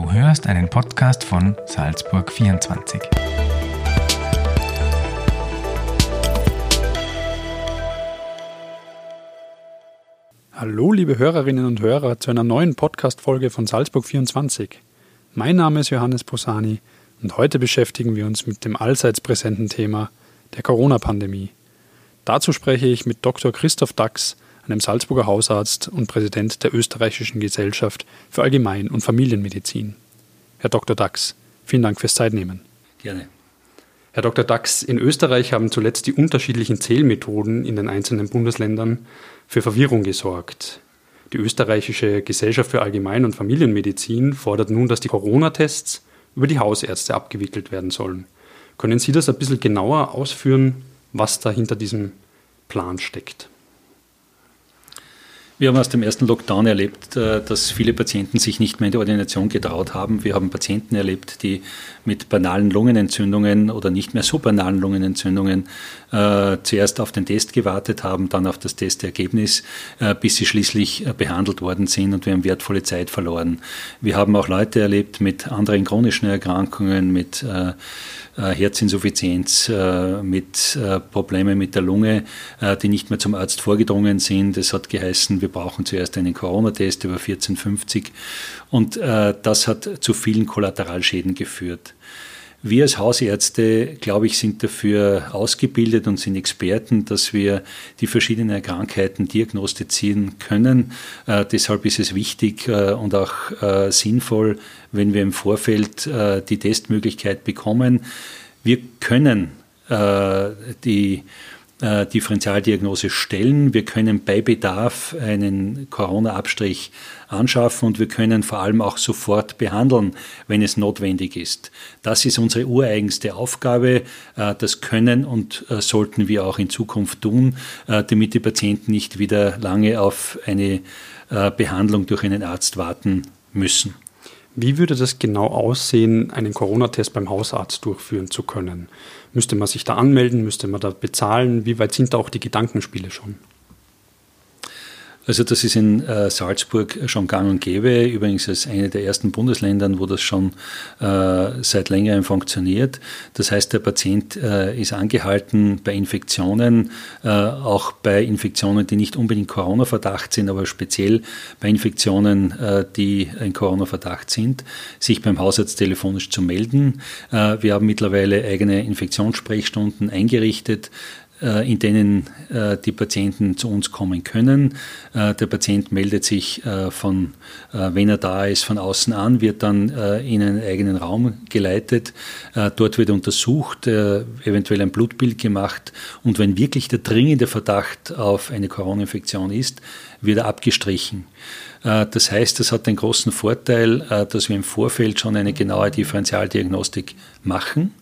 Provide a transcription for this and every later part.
Du hörst einen Podcast von Salzburg 24. Hallo, liebe Hörerinnen und Hörer, zu einer neuen Podcast-Folge von Salzburg 24. Mein Name ist Johannes Posani und heute beschäftigen wir uns mit dem allseits präsenten Thema der Corona-Pandemie. Dazu spreche ich mit Dr. Christoph Dax, einem Salzburger Hausarzt und Präsident der Österreichischen Gesellschaft für Allgemein- und Familienmedizin. Herr Dr. Dax, vielen Dank fürs Zeitnehmen. Gerne. Herr Dr. Dax, in Österreich haben zuletzt die unterschiedlichen Zählmethoden in den einzelnen Bundesländern für Verwirrung gesorgt. Die österreichische Gesellschaft für Allgemein- und Familienmedizin fordert nun, dass die Corona-Tests über die Hausärzte abgewickelt werden sollen. Können Sie das ein bisschen genauer ausführen, was da hinter diesem Plan steckt? Wir haben aus dem ersten Lockdown erlebt, äh, dass viele Patienten sich nicht mehr in die Ordination getraut haben. Wir haben Patienten erlebt, die mit banalen Lungenentzündungen oder nicht mehr so banalen Lungenentzündungen äh, zuerst auf den Test gewartet haben, dann auf das Testergebnis, äh, bis sie schließlich äh, behandelt worden sind und wir haben wertvolle Zeit verloren. Wir haben auch Leute erlebt mit anderen chronischen Erkrankungen, mit äh, Herzinsuffizienz, mit Problemen mit der Lunge, die nicht mehr zum Arzt vorgedrungen sind. Es hat geheißen, wir brauchen zuerst einen Corona-Test über 1450 und das hat zu vielen Kollateralschäden geführt. Wir als Hausärzte, glaube ich, sind dafür ausgebildet und sind Experten, dass wir die verschiedenen Krankheiten diagnostizieren können. Äh, deshalb ist es wichtig äh, und auch äh, sinnvoll, wenn wir im Vorfeld äh, die Testmöglichkeit bekommen. Wir können äh, die äh, Differentialdiagnose stellen. Wir können bei Bedarf einen Corona-Abstrich anschaffen und wir können vor allem auch sofort behandeln, wenn es notwendig ist. Das ist unsere ureigenste Aufgabe. Äh, das können und äh, sollten wir auch in Zukunft tun, damit die Patienten nicht wieder lange auf eine Behandlung durch einen Arzt warten müssen. Wie würde das genau aussehen, einen Corona-Test beim Hausarzt durchführen zu können? Müsste man sich da anmelden? Müsste man da bezahlen? Wie weit sind da auch die Gedankenspiele schon? Also das ist in äh, Salzburg schon gang und gäbe, übrigens als eine der ersten Bundesländern, wo das schon äh, seit längerem funktioniert. Das heißt, der Patient äh, ist angehalten bei Infektionen, auch bei Infektionen, die nicht unbedingt Corona-Verdacht sind, aber speziell bei Infektionen, die ein Corona-Verdacht sind, sich beim Hausarzt telefonisch zu melden. Wir haben mittlerweile eigene Infektionssprechstunden eingerichtet, in denen äh, die Patienten zu uns kommen können. Äh, der Patient meldet sich von, wenn er da ist, von außen an, wird dann in einen eigenen Raum geleitet. Dort wird untersucht, eventuell ein Blutbild gemacht und wenn wirklich der dringende Verdacht auf eine Corona-Infektion ist, wird er abgestrichen. Das heißt, das hat den großen Vorteil, dass wir im Vorfeld schon eine genaue Differentialdiagnostik machen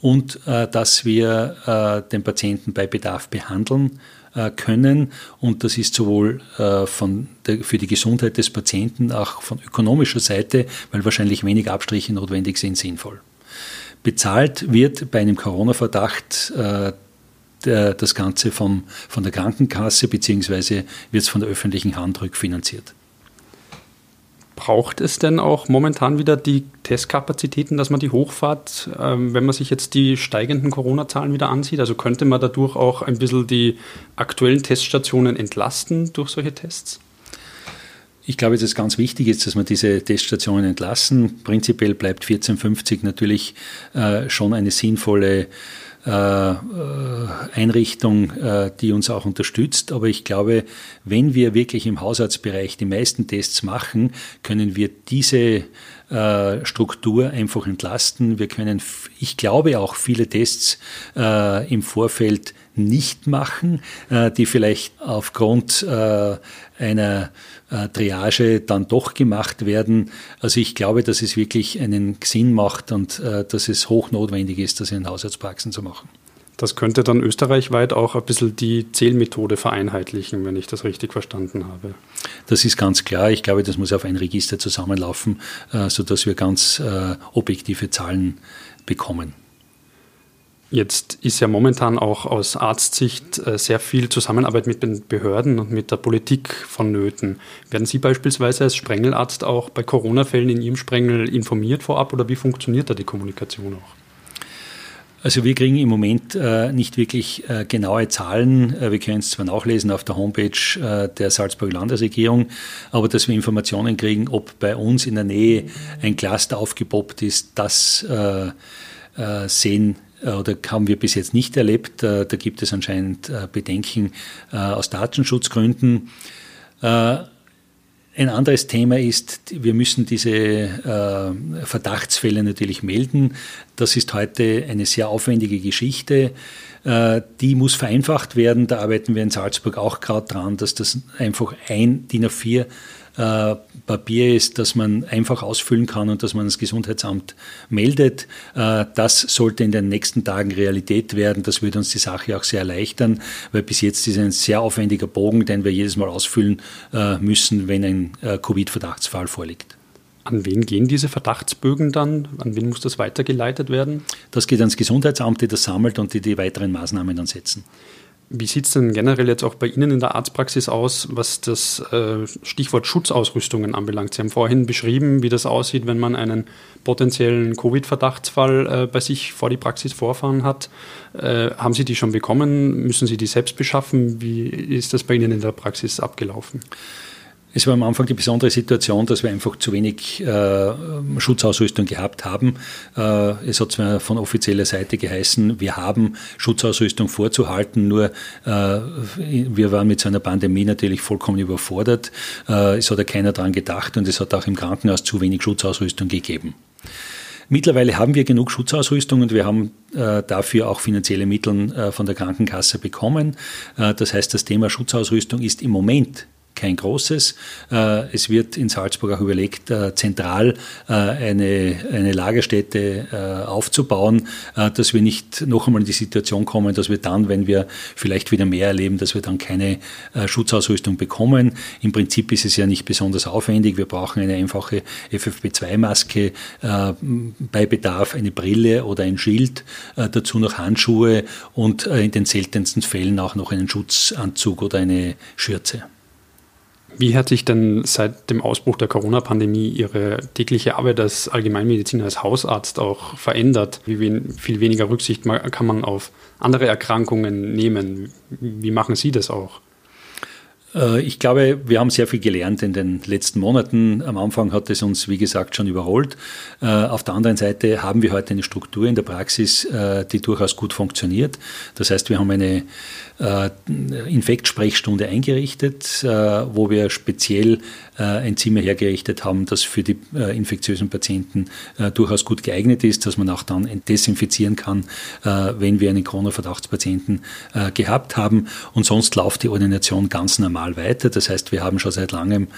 und äh, dass wir äh, den Patienten bei Bedarf behandeln äh, können. Und das ist sowohl äh, von der, für die Gesundheit des Patienten, auch von ökonomischer Seite, weil wahrscheinlich weniger Abstriche notwendig sind, sinnvoll. Bezahlt wird bei einem Corona-Verdacht äh, das Ganze vom, von der Krankenkasse beziehungsweise wird es von der öffentlichen Hand rückfinanziert. Braucht es denn auch momentan wieder die Testkapazitäten, dass man die hochfahrt, ähm, wenn man sich jetzt die steigenden Corona-Zahlen wieder ansieht? Also könnte man dadurch auch ein bisschen die aktuellen Teststationen entlasten durch solche Tests? Ich glaube, dass es ganz wichtig ist, dass wir diese Teststationen entlassen. Prinzipiell bleibt 1450 natürlich äh, schon eine sinnvolle äh, Einrichtung, äh, die uns auch unterstützt. Aber ich glaube, wenn wir wirklich im Hausarztbereich die meisten Tests machen, können wir diese Struktur einfach entlasten. Wir können, ich glaube, auch viele Tests im Vorfeld nicht machen, äh, die vielleicht aufgrund äh, einer äh, Triage dann doch gemacht werden. Also ich glaube, dass es wirklich einen Sinn macht und dass es hochnotwendig ist, das in Hausarztpraxen zu machen. Das könnte dann österreichweit auch ein bisschen die Zählmethode vereinheitlichen, wenn ich das richtig verstanden habe. Das ist ganz klar. Ich glaube, das muss auf ein Register zusammenlaufen, sodass wir ganz objektive Zahlen bekommen. Jetzt ist ja momentan auch aus Arztsicht äh, sehr viel Zusammenarbeit mit den Behörden und mit der Politik vonnöten. Werden Sie beispielsweise als Sprengelarzt auch bei Corona-Fällen in Ihrem Sprengel informiert vorab oder wie funktioniert da die Kommunikation auch? Also wir kriegen im Moment äh, nicht wirklich äh, genaue Zahlen. Äh, wir können es zwar nachlesen auf der Homepage äh, der Salzburger Landesregierung, aber dass wir Informationen kriegen, ob bei uns in der Nähe ein Cluster aufgepoppt ist, das äh, sehen oder haben wir bis jetzt nicht erlebt. Da gibt es anscheinend Bedenken aus Datenschutzgründen. Ein anderes Thema ist, wir müssen diese äh, Verdachtsfälle natürlich melden. Das ist heute eine sehr aufwendige Geschichte. Äh, die muss vereinfacht werden. Da arbeiten wir in Salzburg auch gerade dran, dass das einfach ein DIN A4 äh, Papier ist, das man einfach ausfüllen kann und das man das Gesundheitsamt meldet. Äh, das sollte in den nächsten Tagen Realität werden. Das würde uns die Sache auch sehr erleichtern, weil bis jetzt ist ein sehr aufwendiger Bogen, den wir jedes Mal ausfüllen äh, müssen, wenn ein Covid-Verdachtsfall vorliegt. An wen gehen diese Verdachtsbögen dann? An wen muss das weitergeleitet werden? Das geht ans Gesundheitsamt, die das sammelt und die die weiteren Maßnahmen dann setzen. Wie sieht es denn generell jetzt auch bei Ihnen in der Arztpraxis aus, was das äh, Stichwort Schutzausrüstungen anbelangt? Sie haben vorhin beschrieben, wie das aussieht, wenn man einen potenziellen Covid-Verdachtsfall äh, bei sich vor die Praxis vorfahren hat. Äh, haben Sie die schon bekommen? Müssen Sie die selbst beschaffen? Wie ist das bei Ihnen in der Praxis abgelaufen? Es war am Anfang die besondere Situation, dass wir einfach zu wenig äh, Schutzausrüstung gehabt haben. Äh, es hat zwar von offizieller Seite geheißen, wir haben Schutzausrüstung vorzuhalten, nur äh, wir waren mit so einer Pandemie natürlich vollkommen überfordert. Äh, es hat ja keiner daran gedacht und es hat auch im Krankenhaus zu wenig Schutzausrüstung gegeben. Mittlerweile haben wir genug Schutzausrüstung und wir haben äh, dafür auch finanzielle Mittel äh, von der Krankenkasse bekommen. Äh, das heißt, das Thema Schutzausrüstung ist im Moment kein großes. Äh, es wird in Salzburg auch überlegt, äh, zentral äh, eine, eine Lagerstätte aufzubauen, dass wir nicht noch einmal in die Situation kommen, dass wir dann, wenn wir vielleicht wieder mehr erleben, dass wir dann keine Schutzausrüstung bekommen. Im Prinzip ist es ja nicht besonders aufwendig. Wir brauchen eine einfache FFP2-Maske, bei Bedarf eine Brille oder ein Schild, dazu noch Handschuhe und in den seltensten Fällen auch noch einen Schutzanzug oder eine Schürze. Wie hat sich denn seit dem Ausbruch der Corona-Pandemie Ihre tägliche Arbeit als Allgemeinmediziner, als Hausarzt auch verändert? Wie viel weniger Rücksicht kann man auf andere Erkrankungen nehmen? Wie machen Sie das auch? Äh, ich glaube, wir haben sehr viel gelernt in den letzten Monaten. Am Anfang hat es uns, wie gesagt, schon überholt. Äh, auf der anderen Seite haben wir heute eine Struktur in der Praxis, äh, die durchaus gut funktioniert. Das heißt, wir haben eine Infektsprechstunde eingerichtet, wo wir speziell ein Zimmer hergerichtet haben, das für die infektiösen Patienten durchaus gut geeignet ist, dass man auch dann desinfizieren kann, wenn wir einen Corona-Verdachtspatienten gehabt haben. Und sonst läuft die Ordination ganz normal normal weiter. Das heißt, wir haben schon seit langem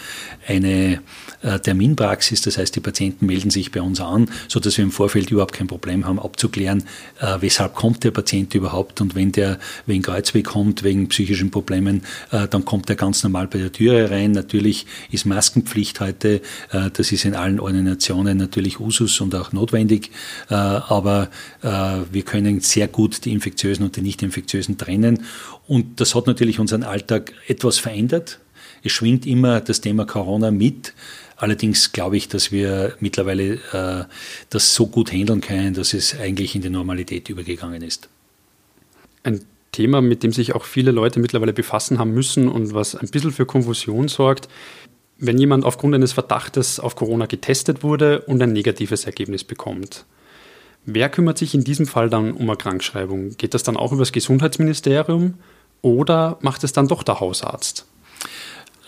eine äh, Terminpraxis. Das heißt, die Patienten melden sich bei uns an, sodass wir im Vorfeld überhaupt kein Problem haben, abzuklären, äh, weshalb kommt der Patient überhaupt. Und wenn der wegen Kreuzweh kommt, wegen psychischen Problemen, äh, dann kommt er ganz normal bei der Türe rein. Natürlich ist Maskenpflicht heute, das ist in allen Ordinationen natürlich Usus und auch notwendig. Aber wir können sehr gut die Infektiösen und die nicht-Infektiösen trennen. Und das hat natürlich unseren Alltag etwas verändert. Es schwingt immer das Thema Corona mit. Allerdings glaube ich, dass wir mittlerweile äh, das so gut handeln können, dass es eigentlich in die Normalität übergegangen ist. Ein Thema, mit dem sich auch viele Leute mittlerweile befassen haben müssen und was ein bisschen für Konfusion sorgt. Wenn jemand aufgrund eines Verdachtes auf Corona getestet wurde und ein negatives Ergebnis bekommt, wer kümmert sich in diesem Fall dann um eine Krankschreibung? Geht das dann auch über das Gesundheitsministerium oder macht es dann doch der Hausarzt?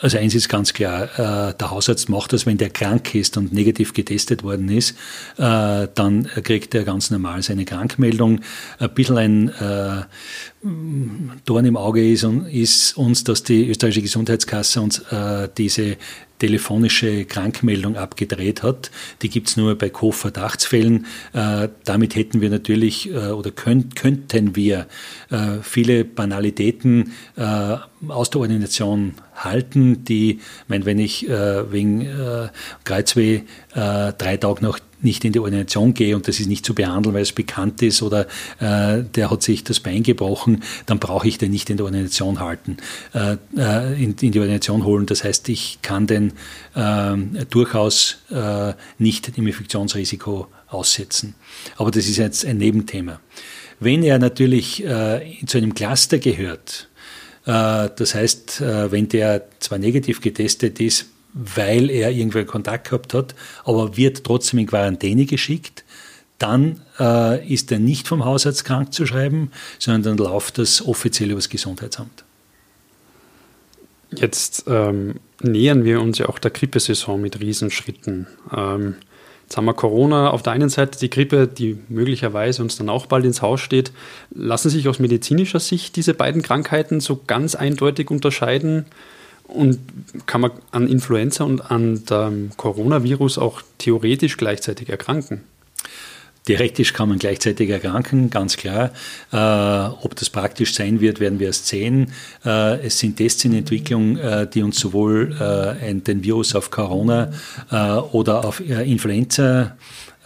Also eins ist ganz klar, äh, der Hausarzt macht das, wenn der krank ist und negativ getestet worden ist, äh, dann kriegt er ganz normal seine Krankmeldung. Ein bisschen ein äh, Dorn im Auge ist, ist uns, dass die österreichische Gesundheitskasse uns diese telefonische Krankmeldung abgedreht hat. Die gibt es nur bei Co-Verdachtsfällen. Äh, damit hätten wir natürlich äh, oder könnt, könnten wir äh, viele Banalitäten äh, aus der Organisation halten, die, mein, wenn ich äh, wegen äh, Kreuzweh drei Tage nach nicht in die Ordination gehe und das ist nicht zu behandeln, weil es bekannt ist oder äh, der hat sich das Bein gebrochen, dann brauche ich den nicht in der Ordination halten, äh, äh in, in, die Ordination holen. Das heißt, ich kann den äh, durchaus äh, nicht dem Infektionsrisiko aussetzen. Aber das ist jetzt ein Nebenthema. Wenn er natürlich äh, zu einem Cluster gehört, das heißt, wenn der zwar negativ getestet ist, weil er irgendwer Kontakt gehabt hat, aber wird trotzdem in Quarantäne geschickt, dann äh, ist er nicht vom Hausarzt krank zu schreiben, sondern dann läuft das offiziell über das Gesundheitsamt. Jetzt ähm, nähern wir uns ja auch der Grippesaison mit Riesenschritten. Ähm, jetzt haben wir Corona auf der einen Seite, die Grippe, die möglicherweise uns dann auch bald ins Haus steht. Lassen sich aus medizinischer Sicht diese beiden Krankheiten so ganz eindeutig unterscheiden? Und kann man an Influenza und an dem Coronavirus auch theoretisch gleichzeitig erkranken? Theoretisch kann man gleichzeitig erkranken, ganz klar. Äh, ob das praktisch sein wird, werden wir erst sehen. Äh, es sind Tests in Entwicklung, äh, die uns sowohl äh, den Virus auf Corona äh, oder auf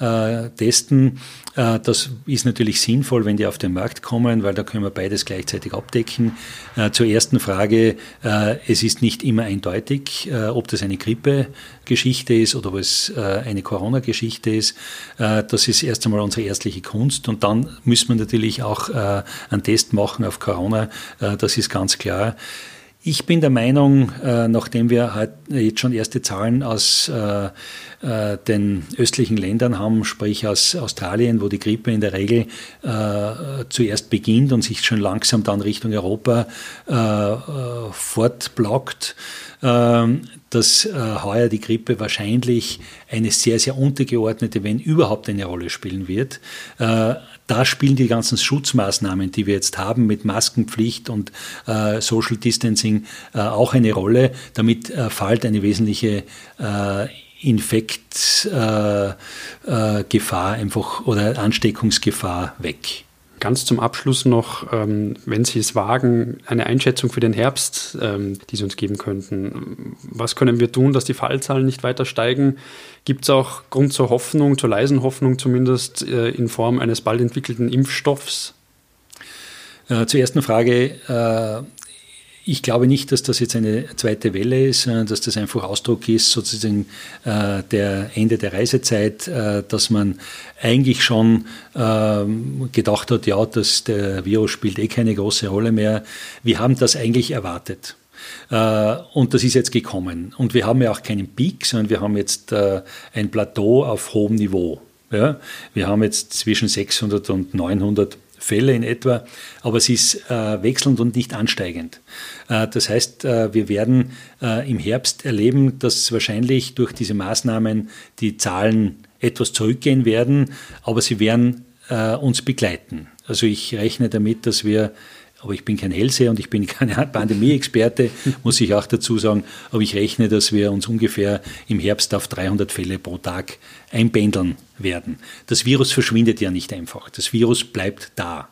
äh, testen. Äh, das ist natürlich sinnvoll, wenn die auf den Markt kommen, weil da können wir beides gleichzeitig abdecken. Äh, zur ersten Frage, äh, es ist nicht immer eindeutig, ob das eine Grippe-Geschichte ist oder ob es eine Corona-Geschichte ist. Das ist erst einmal unsere erstliche Kunst und dann müssen wir natürlich auch einen Test machen auf Corona. Das ist ganz klar. Ich bin der Meinung, äh, nachdem wir halt jetzt schon erste Zahlen aus äh, äh, den östlichen Ländern haben, sprich aus Australien, wo die Grippe in der Regel zuerst beginnt und sich schon langsam dann Richtung Europa fortblockt, ähm, dass äh, heuer die Grippe wahrscheinlich eine sehr, sehr untergeordnete, wenn überhaupt eine Rolle spielen wird. Äh, da spielen die ganzen Schutzmaßnahmen, die wir jetzt haben mit Maskenpflicht und äh, Social Distancing äh, auch eine Rolle. Damit äh, fällt eine wesentliche äh, Infektgefahr einfach oder Ansteckungsgefahr weg. Ganz zum Abschluss noch, ähm, wenn Sie es wagen, eine Einschätzung für den Herbst, ähm, die Sie uns geben könnten. Was können wir tun, dass die Fallzahlen nicht weiter steigen? Gibt es auch Grund zur Hoffnung, zur leisen Hoffnung zumindest äh, in Form eines bald entwickelten Impfstoffs? Äh, zur ersten Frage. Ich glaube nicht, dass das jetzt eine zweite Welle ist, sondern dass das einfach Ausdruck ist, sozusagen äh, der Ende der Reisezeit, äh, dass man eigentlich schon äh, gedacht hat, ja, dass der Virus spielt eh keine große Rolle mehr. Wir haben das eigentlich erwartet. Äh, und das ist jetzt gekommen. Und wir haben ja auch keinen Peak, sondern wir haben jetzt äh, ein Plateau auf hohem Niveau. Wir haben jetzt zwischen 600 und 900 Fälle in etwa, aber es ist äh, wechselnd und nicht ansteigend. Äh, das heißt, äh, wir werden äh, im Herbst erleben, dass wahrscheinlich durch diese Maßnahmen die Zahlen etwas zurückgehen werden, aber sie werden äh, uns begleiten. Also ich rechne damit, dass wir aber ich bin kein Hellseher und ich bin kein Pandemie-Experte, muss ich auch dazu sagen. Aber ich rechne, dass wir uns ungefähr im Herbst auf 300 Fälle pro Tag einpendeln werden. Das Virus verschwindet ja nicht einfach. Das Virus bleibt da.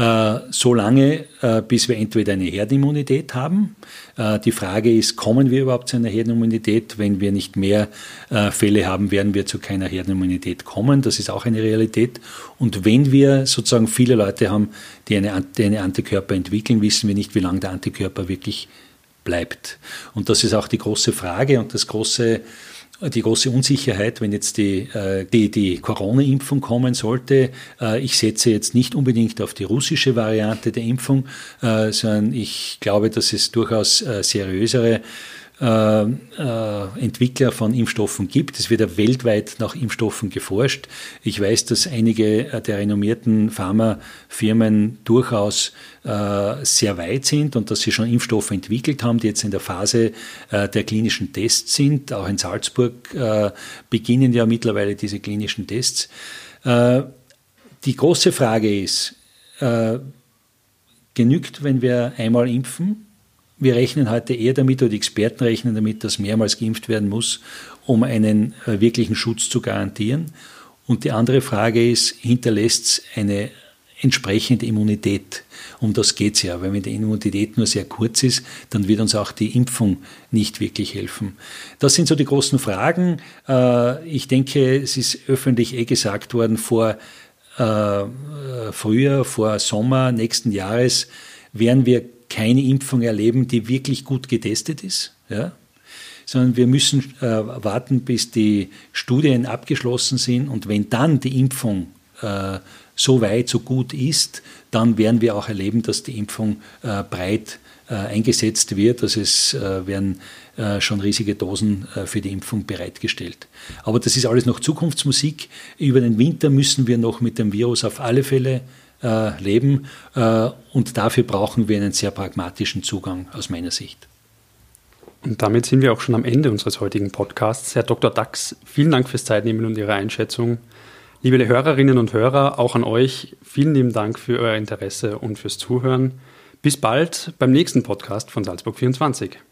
Äh, so lange, äh, bis wir entweder eine Herdenimmunität haben. Äh, die Frage ist, kommen wir überhaupt zu einer Herdenimmunität? Wenn wir nicht mehr Fälle haben, werden wir zu keiner Herdenimmunität kommen. Das ist auch eine Realität. Und wenn wir sozusagen viele Leute haben, die eine, die eine Antikörper entwickeln, wissen wir nicht, wie lange der Antikörper wirklich bleibt. Und das ist auch die große Frage und das große die große Unsicherheit, wenn jetzt die, äh, die, die Corona-Impfung kommen sollte. Äh, ich setze jetzt nicht unbedingt auf die russische Variante der Impfung, äh, sondern ich glaube, dass es durchaus seriösere äh, äh, Entwickler von Impfstoffen gibt. Es wird ja weltweit nach Impfstoffen geforscht. Ich weiß, dass einige der renommierten Pharmafirmen durchaus äh, sehr weit sind und dass sie schon Impfstoffe entwickelt haben, die jetzt in der Phase der klinischen Tests sind. Auch in Salzburg beginnen ja mittlerweile diese klinischen Tests. Die große Frage ist, genügt, wenn wir einmal impfen? Wir rechnen heute eher damit, oder die Experten rechnen damit, dass mehrmals geimpft werden muss, um einen wirklichen Schutz zu garantieren. Und die andere Frage ist, hinterlässt es eine entsprechende Immunität. Um das geht es ja. Weil wenn die Immunität nur sehr kurz ist, dann wird uns auch die Impfung nicht wirklich helfen. Das sind so die großen Fragen. Äh, ich denke, es ist öffentlich eh gesagt worden, vor äh, Frühjahr, vor Sommer nächsten Jahres werden wir keine Impfung erleben, die wirklich gut getestet ist. Ja? sondern wir müssen äh, warten, bis die Studien abgeschlossen sind und wenn dann die Impfung äh, so weit, so gut ist, dann werden wir auch erleben, dass die Impfung äh, breit äh, eingesetzt wird. Also es äh, werden äh, schon riesige Dosen für die Impfung bereitgestellt. Aber das ist alles noch Zukunftsmusik. Über den Winter müssen wir noch mit dem Virus auf alle Fälle leben und dafür brauchen wir einen sehr pragmatischen Zugang aus meiner Sicht. Und damit sind wir auch schon am Ende unseres heutigen Podcasts. Herr Dr. Dax, vielen Dank fürs Zeitnehmen und Ihre Einschätzung. Liebe Hörerinnen und Hörer, auch an euch vielen lieben Dank für euer Interesse und fürs Zuhören. Bis bald beim nächsten Podcast von Salzburg 24.